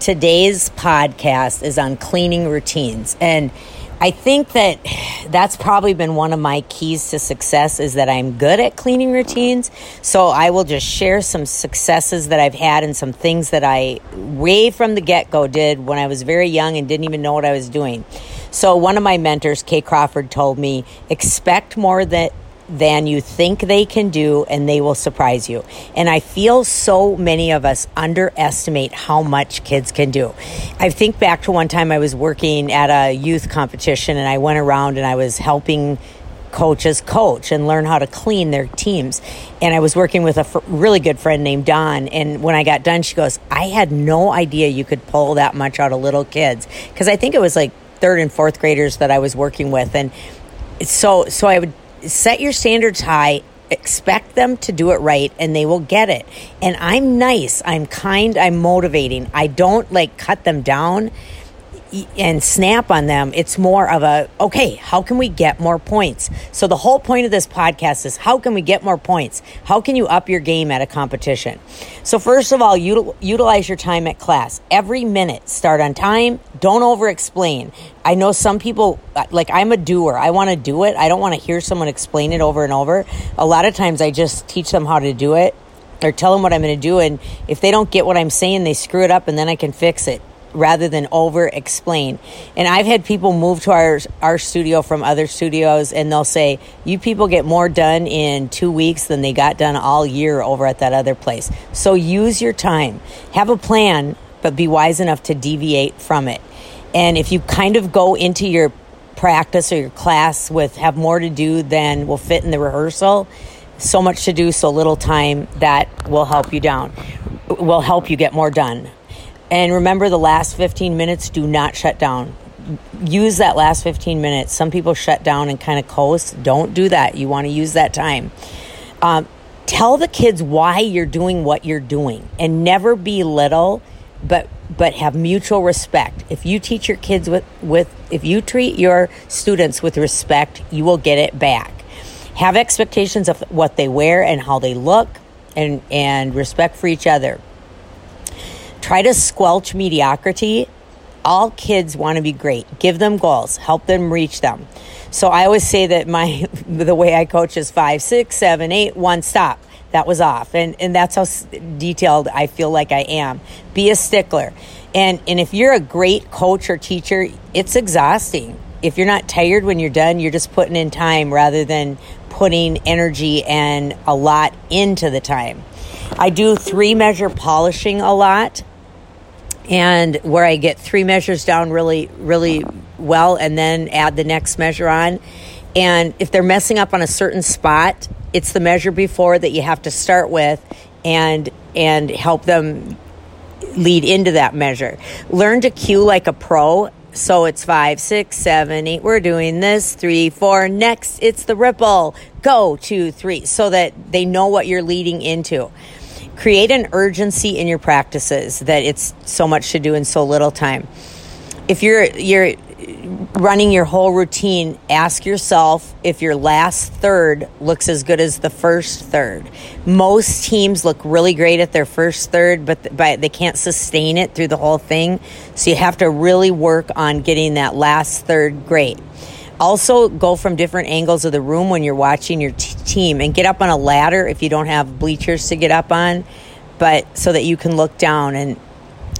today's podcast is on cleaning routines. And I think that that's probably been one of my keys to success is that I'm good at cleaning routines. So I will just share some successes that I've had and some things that I way from the get go did when I was very young and didn't even know what I was doing. So one of my mentors, Kay Crawford, told me expect more that than you think they can do, and they will surprise you. And I feel so many of us underestimate how much kids can do. I think back to one time I was working at a youth competition, and I went around and I was helping coaches coach and learn how to clean their teams. And I was working with a f- really good friend named Don. And when I got done, she goes, I had no idea you could pull that much out of little kids. Because I think it was like third and fourth graders that I was working with. And so, so I would set your standards high expect them to do it right and they will get it. And i'm nice. I'm kind. I'm motivating. I don't like cut them down and snap on them. It's more of a, okay, how can we get more points? So the whole point of this podcast is how can we get more points? How can you up your game at a competition? So first of all, util- utilize your time at class. Every minute, start on time. Don't over explain. I know some people, uh, like I'm a doer. I want to do it. I don't want to hear someone explain it over and over. A lot of times I just teach them how to do it or tell them what I'm going to do. And if they don't get what I'm saying, they screw it up and then I can fix it rather than over explain. And I've had people move to our our studio from other studios and they'll say, "You people get more done in 2 weeks than they got done all year over at that other place." So use your time. Have a plan, but be wise enough to deviate from it. And if you kind of go into your practice or your class with have more to do than will fit in the rehearsal, so much to do, so little time, that will help you down. Will help you get more done and remember, the last 15 minutes, do not shut down. Use that last 15 minutes. Some people shut down and kind of coast. Don't do that. You want to use that time. Um, tell the kids why you're doing what you're doing and never belittle, but but have mutual respect. If you teach your kids with, with if you treat your students with respect, you will get it back. Have expectations of what they wear and how they look and, and respect for each other Try to squelch mediocrity. All kids want to be great. Give them goals, help them reach them. So I always say that my the way I coach is five, six, seven, eight, one, stop. That was off, and and that's how detailed I feel like I am. Be a stickler, and and if you're a great coach or teacher, it's exhausting. If you're not tired when you're done, you're just putting in time rather than putting energy and a lot into the time. I do three measure polishing a lot and where I get three measures down really, really well and then add the next measure on. And if they're messing up on a certain spot, it's the measure before that you have to start with and and help them lead into that measure. Learn to cue like a pro. So it's five, six, seven, eight. We're doing this. Three, four. Next, it's the ripple. Go two, three. So that they know what you're leading into create an urgency in your practices that it's so much to do in so little time. If you're you're running your whole routine, ask yourself if your last third looks as good as the first third. Most teams look really great at their first third, but, but they can't sustain it through the whole thing. So you have to really work on getting that last third great. Also, go from different angles of the room when you're watching your t- team and get up on a ladder if you don't have bleachers to get up on, but so that you can look down. And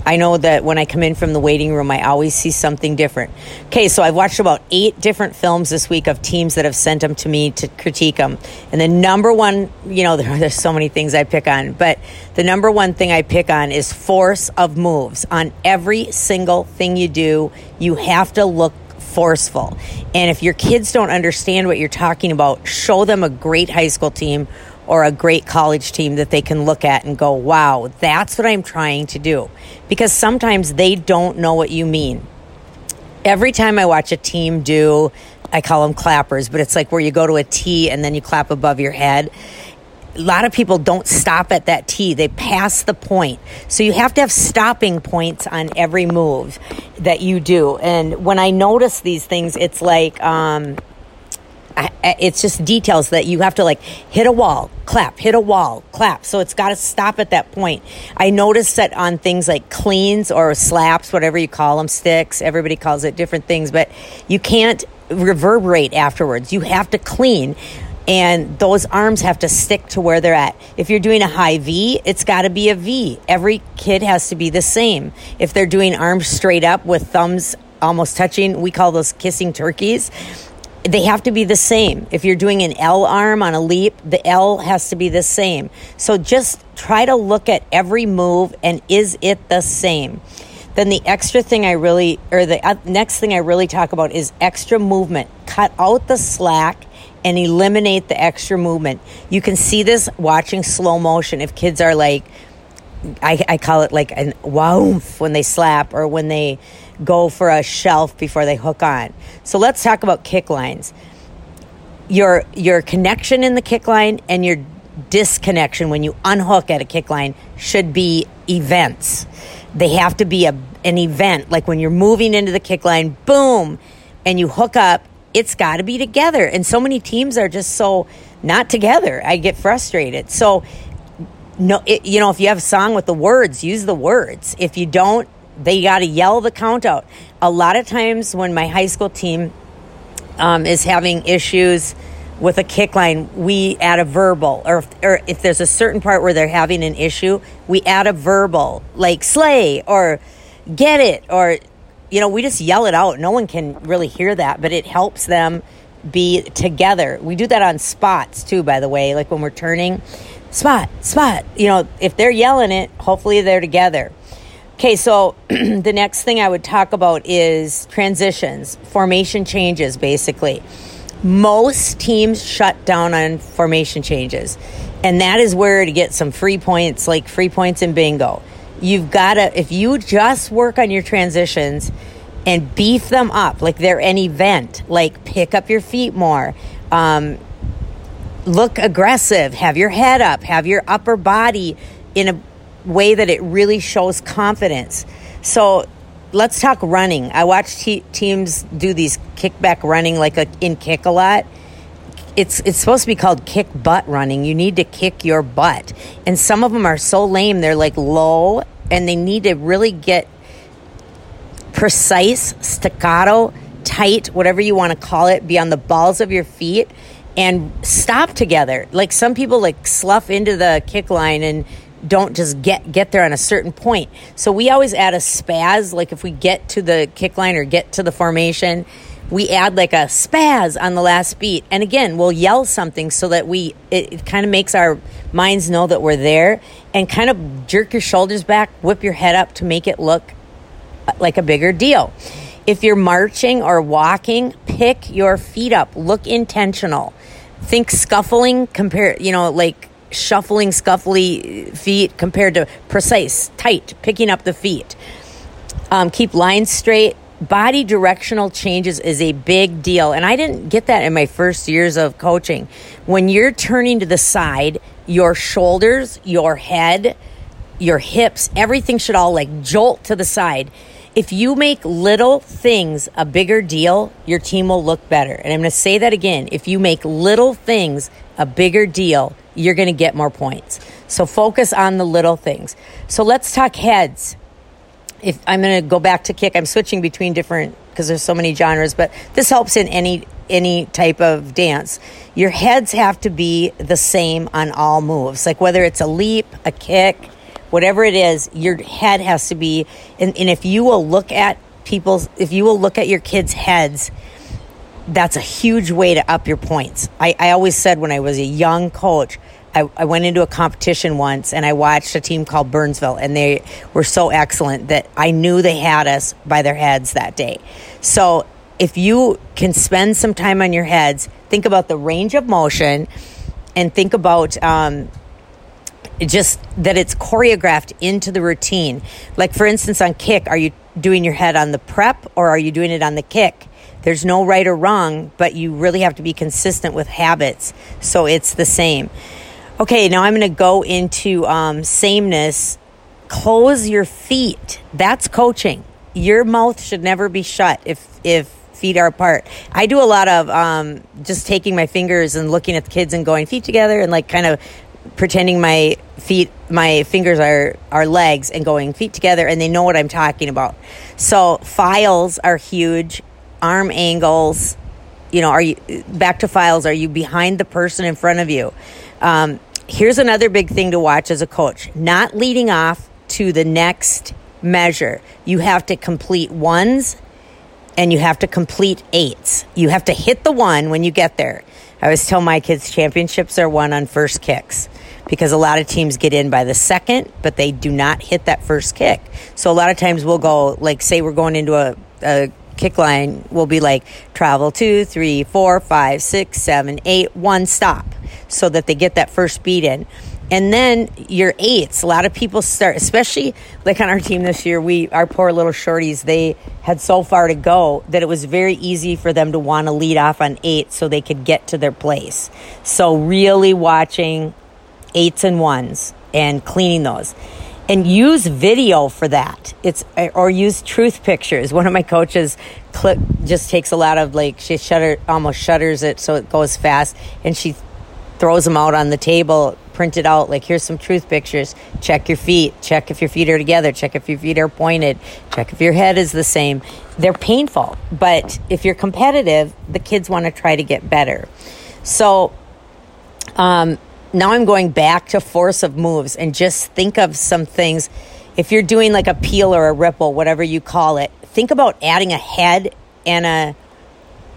I know that when I come in from the waiting room, I always see something different. Okay, so I've watched about eight different films this week of teams that have sent them to me to critique them. And the number one, you know, there, there's so many things I pick on, but the number one thing I pick on is force of moves. On every single thing you do, you have to look forceful. And if your kids don't understand what you're talking about, show them a great high school team or a great college team that they can look at and go, wow, that's what I'm trying to do. Because sometimes they don't know what you mean. Every time I watch a team do, I call them clappers, but it's like where you go to a T and then you clap above your head a lot of people don't stop at that T. They pass the point. So you have to have stopping points on every move that you do. And when I notice these things, it's like, um, I, it's just details that you have to like hit a wall, clap, hit a wall, clap. So it's got to stop at that point. I noticed that on things like cleans or slaps, whatever you call them, sticks, everybody calls it different things, but you can't reverberate afterwards. You have to clean and those arms have to stick to where they're at. If you're doing a high V, it's got to be a V. Every kid has to be the same. If they're doing arms straight up with thumbs almost touching, we call those kissing turkeys. They have to be the same. If you're doing an L arm on a leap, the L has to be the same. So just try to look at every move and is it the same? Then the extra thing I really, or the uh, next thing I really talk about is extra movement. Cut out the slack and eliminate the extra movement. You can see this watching slow motion if kids are like, I, I call it like an wow when they slap or when they go for a shelf before they hook on. So let's talk about kick lines. Your your connection in the kick line and your disconnection when you unhook at a kick line should be events. They have to be a an event like when you're moving into the kick line, boom, and you hook up it's got to be together. And so many teams are just so not together. I get frustrated. So, no, it, you know, if you have a song with the words, use the words. If you don't, they got to yell the count out. A lot of times when my high school team um, is having issues with a kick line, we add a verbal, or if, or if there's a certain part where they're having an issue, we add a verbal, like slay or get it or you know, we just yell it out. No one can really hear that, but it helps them be together. We do that on spots too, by the way, like when we're turning spot, spot. You know, if they're yelling it, hopefully they're together. Okay, so the next thing I would talk about is transitions, formation changes, basically. Most teams shut down on formation changes, and that is where to get some free points, like free points in bingo. You've got to, if you just work on your transitions and beef them up like they're an event, like pick up your feet more, um, look aggressive, have your head up, have your upper body in a way that it really shows confidence. So let's talk running. I watch te- teams do these kickback running like a, in kick a lot it's it's supposed to be called kick butt running. You need to kick your butt. And some of them are so lame, they're like low and they need to really get precise, staccato, tight, whatever you want to call it, be on the balls of your feet and stop together. Like some people like slough into the kick line and don't just get get there on a certain point. So we always add a spaz like if we get to the kick line or get to the formation we add like a spaz on the last beat. And again, we'll yell something so that we, it, it kind of makes our minds know that we're there and kind of jerk your shoulders back, whip your head up to make it look uh, like a bigger deal. If you're marching or walking, pick your feet up, look intentional. Think scuffling compare, you know, like shuffling, scuffly feet compared to precise, tight, picking up the feet. Um, keep lines straight body directional changes is a big deal. And I didn't get that in my first years of coaching. When you're turning to the side, your shoulders, your head, your hips, everything should all like jolt to the side. If you make little things a bigger deal, your team will look better. And I'm going to say that again. If you make little things a bigger deal, you're going to get more points. So focus on the little things. So let's talk heads if I'm going to go back to kick, I'm switching between different because there's so many genres, but this helps in any any type of dance. Your heads have to be the same on all moves. Like whether it's a leap, a kick, whatever it is, your head has to be and, and if you will look at people's if you will look at your kids' heads, that's a huge way to up your points. I, I always said when I was a young coach, I, I, went into a competition once and I watched a team called Burnsville, and they were so excellent that I knew they had us by their heads that day. So if you can spend some time on your heads, think about the range of motion and think about um, just that it's choreographed into the routine. Like, for instance, on kick, are you doing your head on the prep or are you doing it on the kick? There's no right or wrong, but you really have to be consistent with habits. So it's the same. Okay, now I'm going to go into um, sameness. Close your feet. That's coaching. Your mouth should never be shut. If if feet are apart. I do a lot of um, just taking my fingers and looking at the kids and going feet together and like kind of pretending my feet my fingers are are legs and going feet together and they know what I'm talking about. So files are huge, arm angles, you know, are you back to files? Are you behind the person in front of you? Um, here's another big thing to watch as a coach: not leading off to the next measure. You have to complete ones, and you have to complete eights. You have to hit the one when you get there. I always tell my kids championships are won on first kicks because a lot of teams get in by the second, but they do not hit that first kick. So a lot of times we'll go, like, say we're going into a, a kick line, we'll be like travel two, three, four, five, six, seven, eight, one stop so that they get that first beat in. And then your eights, a lot of people start, especially like on our team this year, we, our poor little shorties, they had so far to go that it was very easy for them to want to lead off on eight so they could get to their place. So really watching eights and ones and cleaning those and use video for that. It's or use truth pictures. One of my coaches clip just takes a lot of like she shutter almost shutters it so it goes fast and she throws them out on the table printed out like here's some truth pictures. Check your feet. Check if your feet are together. Check if your feet are pointed. Check if your head is the same. They're painful but if you're competitive the kids want to try to get better. So um, now I'm going back to force of moves and just think of some things. If you're doing like a peel or a ripple, whatever you call it, think about adding a head and a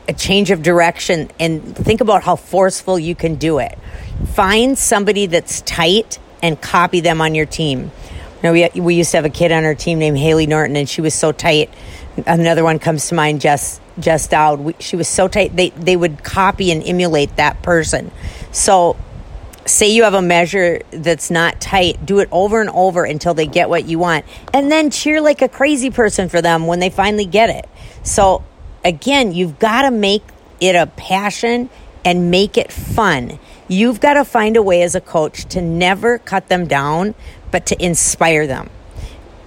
a change of direction and think about how forceful you can do it. Find somebody that's tight and copy them on your team. You know, we, we used to have a kid on our team named Haley Norton, and she was so tight. Another one comes to mind, Jess Jess Dowd. We, she was so tight. They they would copy and emulate that person. So say you have a measure that's not tight, do it over and over until they get what you want. And then cheer like a crazy person for them when they finally get it. So, again, you've got to make it a passion and make it fun. You've got to find a way as a coach to never cut them down, but to inspire them.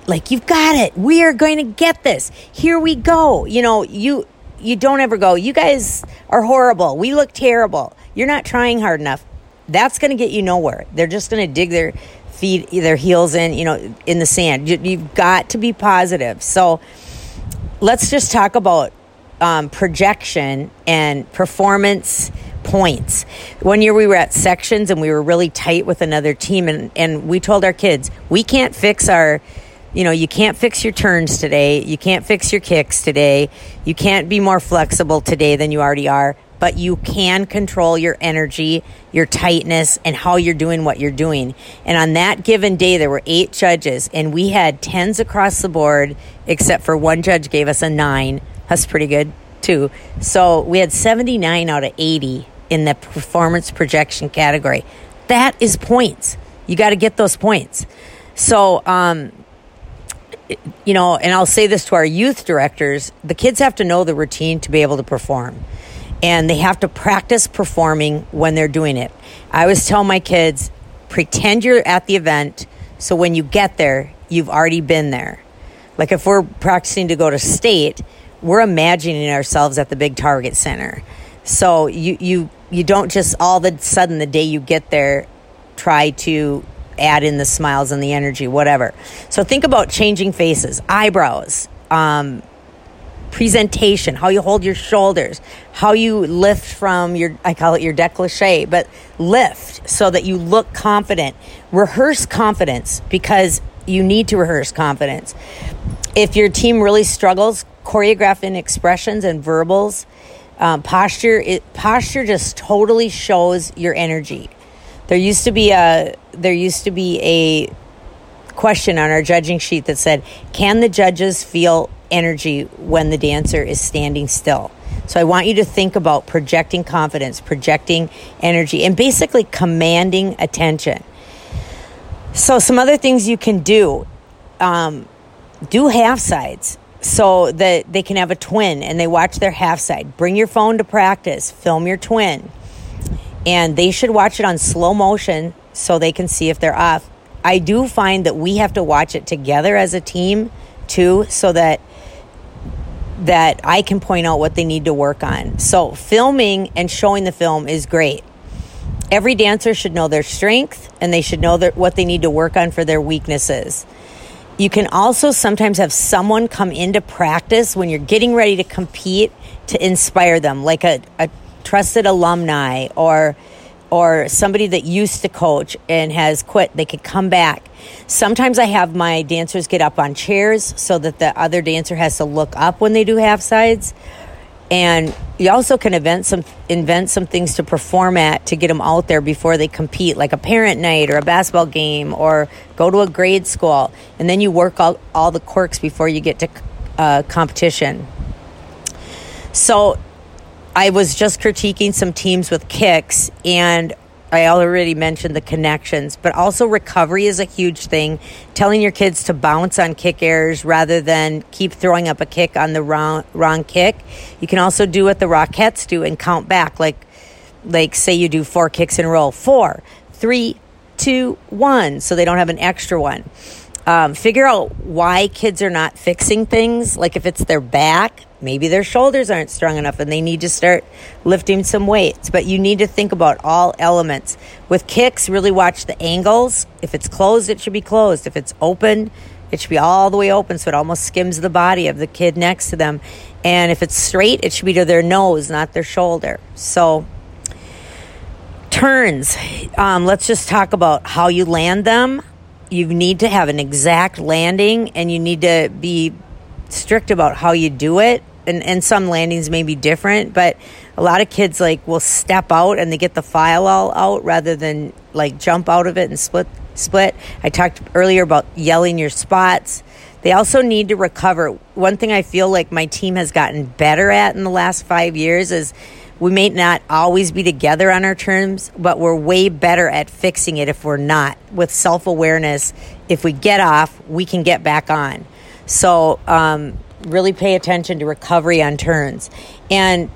Like, you've got it. We are going to get this. Here we go. You know, you you don't ever go, you guys are horrible. We look terrible. You're not trying hard enough that's going to get you nowhere. They're just going to dig their feet, their heels in, you know, in the sand. You, have got to be positive. So let's just talk about um, projection and performance points. One year we were at sections and we were really tight with another team, and, and we told our kids, we can't fix our you know, you can't fix your turns today. You can't fix your kicks today. You can't be more flexible today than you already are but you can control your energy, your tightness, and how you're doing what you're doing. And on that given day, there were eight judges, and we had tens across the board, except for one judge gave us a nine. That's pretty good, too. So we had 79 out of 80 in the performance projection category. That is points. You got to get those points. So, um, you know, and I'll say this to our youth directors the kids have to know the routine to be able to perform and they have to practice performing when they're doing it. I always tell my kids pretend you're at the event so when you get there, you've already been there. Like if we're practicing to go to state, we're imagining ourselves at the big Target Center. So you you you don't just all of a sudden the day you get there try to add in the smiles and the energy, whatever. So think about changing faces, eyebrows, um, presentation, how you hold your shoulders, how you lift from your, I call it your décolleté, but lift so that you look confident. Rehearse confidence because you need to rehearse confidence. If your team really struggles, choreographing expressions and verbals. Um, posture, it, posture just totally shows your energy. There used to be a, there used to be a question on our judging sheet that said, "Can the judges feel energy when the dancer is standing still. So I want you to think about projecting confidence, projecting energy, and basically commanding attention. So, some other things you can do um, do half sides so that they can have a twin and they watch their half side. Bring your phone to practice, film your twin, and they should watch it on slow motion so they can see if they're off. I do find that we have to watch it together as a team too, so that that I can point out what they need to work on. So, filming and showing the film is great. Every dancer should know their strength and they should know what they need to work on for their weaknesses. You can also sometimes have someone come into practice when you're getting ready to compete to inspire them, like a, a trusted alumni or or somebody that used to coach and has quit, they could come back. Sometimes I have my dancers get up on chairs so that the other dancer has to look up when they do half sides. And you also can invent some invent some things to perform at to get them out there before they compete, like a parent night or a basketball game, or go to a grade school, and then you work all, all the quirks before you get to uh, competition. So I was just critiquing some teams with kicks, and I already mentioned the connections, but also recovery is a huge thing. Telling your kids to bounce on kick errors rather than keep throwing up a kick on the wrong wrong kick. You can also do what the Rockettes do and count back, like like say you do four kicks in a row, four, three, two, one, so they don't have an extra one. Um, figure out why kids are not fixing things. Like if it's their back, maybe their shoulders aren't strong enough and they need to start lifting some weights. But you need to think about all elements. With kicks, really watch the angles. If it's closed, it should be closed. If it's open, it should be all the way open so it almost skims the body of the kid next to them. And if it's straight, it should be to their nose, not their shoulder. So, turns. Um, let's just talk about how you land them you need to have an exact landing and you need to be strict about how you do it and, and some landings may be different but a lot of kids like will step out and they get the file all out rather than like jump out of it and split split i talked earlier about yelling your spots they also need to recover one thing i feel like my team has gotten better at in the last five years is we may not always be together on our terms, but we're way better at fixing it if we're not. With self awareness, if we get off, we can get back on. So, um, really pay attention to recovery on turns. And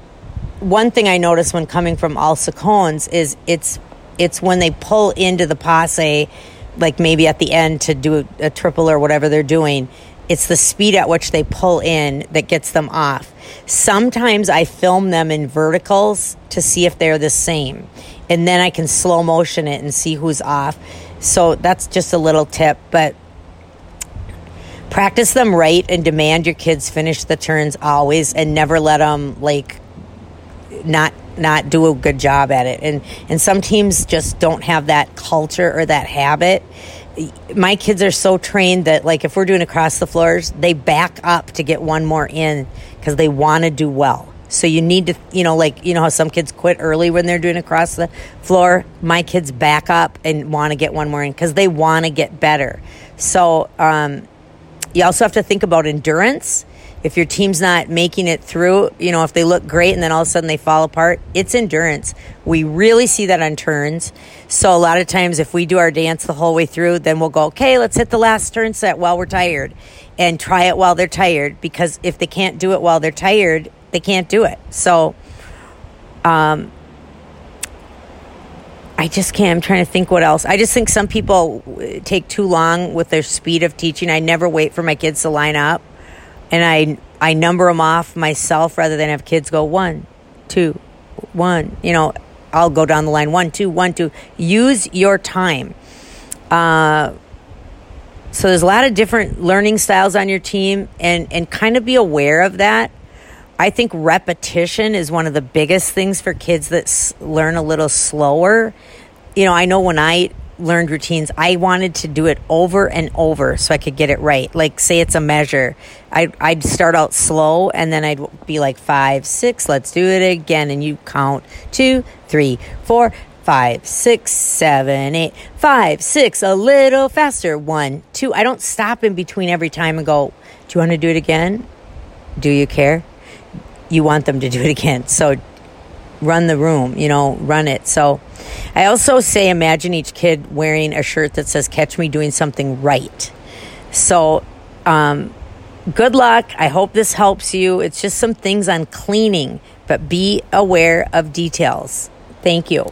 one thing I notice when coming from à la secondes is it's it's when they pull into the passe, like maybe at the end to do a triple or whatever they're doing it's the speed at which they pull in that gets them off. Sometimes I film them in verticals to see if they're the same. And then I can slow motion it and see who's off. So that's just a little tip. But practice them right and demand your kids finish the turns always and never let them like not not do a good job at it. And and some teams just don't have that culture or that habit my kids are so trained that like if we're doing across the floors, they back up to get one more in because they want to do well. So you need to, you know, like you know how some kids quit early when they're doing across the floor. My kids back up and want to get one more in because they want to get better. So um, you also have to think about endurance if your team's not making it through, you know, if they look great and then all of a sudden they fall apart, it's endurance. We really see that on turns. So a lot of times if we do our dance the whole way through, then we'll go, okay, let's hit the last turn set while we're tired and try it while they're tired because if they can't do it while they're tired, they can't do it. So, um, I just can't. I'm trying to think what else. I just think some people take too long with their speed of teaching. I never wait for my kids to line up and I I number them off myself rather than have kids go one, two, one. You know, I'll go down the line one, two, one, two. Use your time. Uh, so there's a lot of different learning styles on your team, and and kind of be aware of that. I think repetition is one of the biggest things for kids that s- learn a little slower. You know, I know when I learned routines, I wanted to do it over and over so I could get it right. Like, say it's a measure, I'd, I'd start out slow and then I'd be like five, six, let's do it again. And you count two, three, four, five, six, seven, eight, five, six, a little faster. One, two. I don't stop in between every time and go, do you want to do it again? Do you care? You want them to do it again. So run the room, you know, run it. So I also say imagine each kid wearing a shirt that says catch me doing something right. So um, good luck. I hope this helps you. It's just some things on cleaning, but be aware of details. Thank you.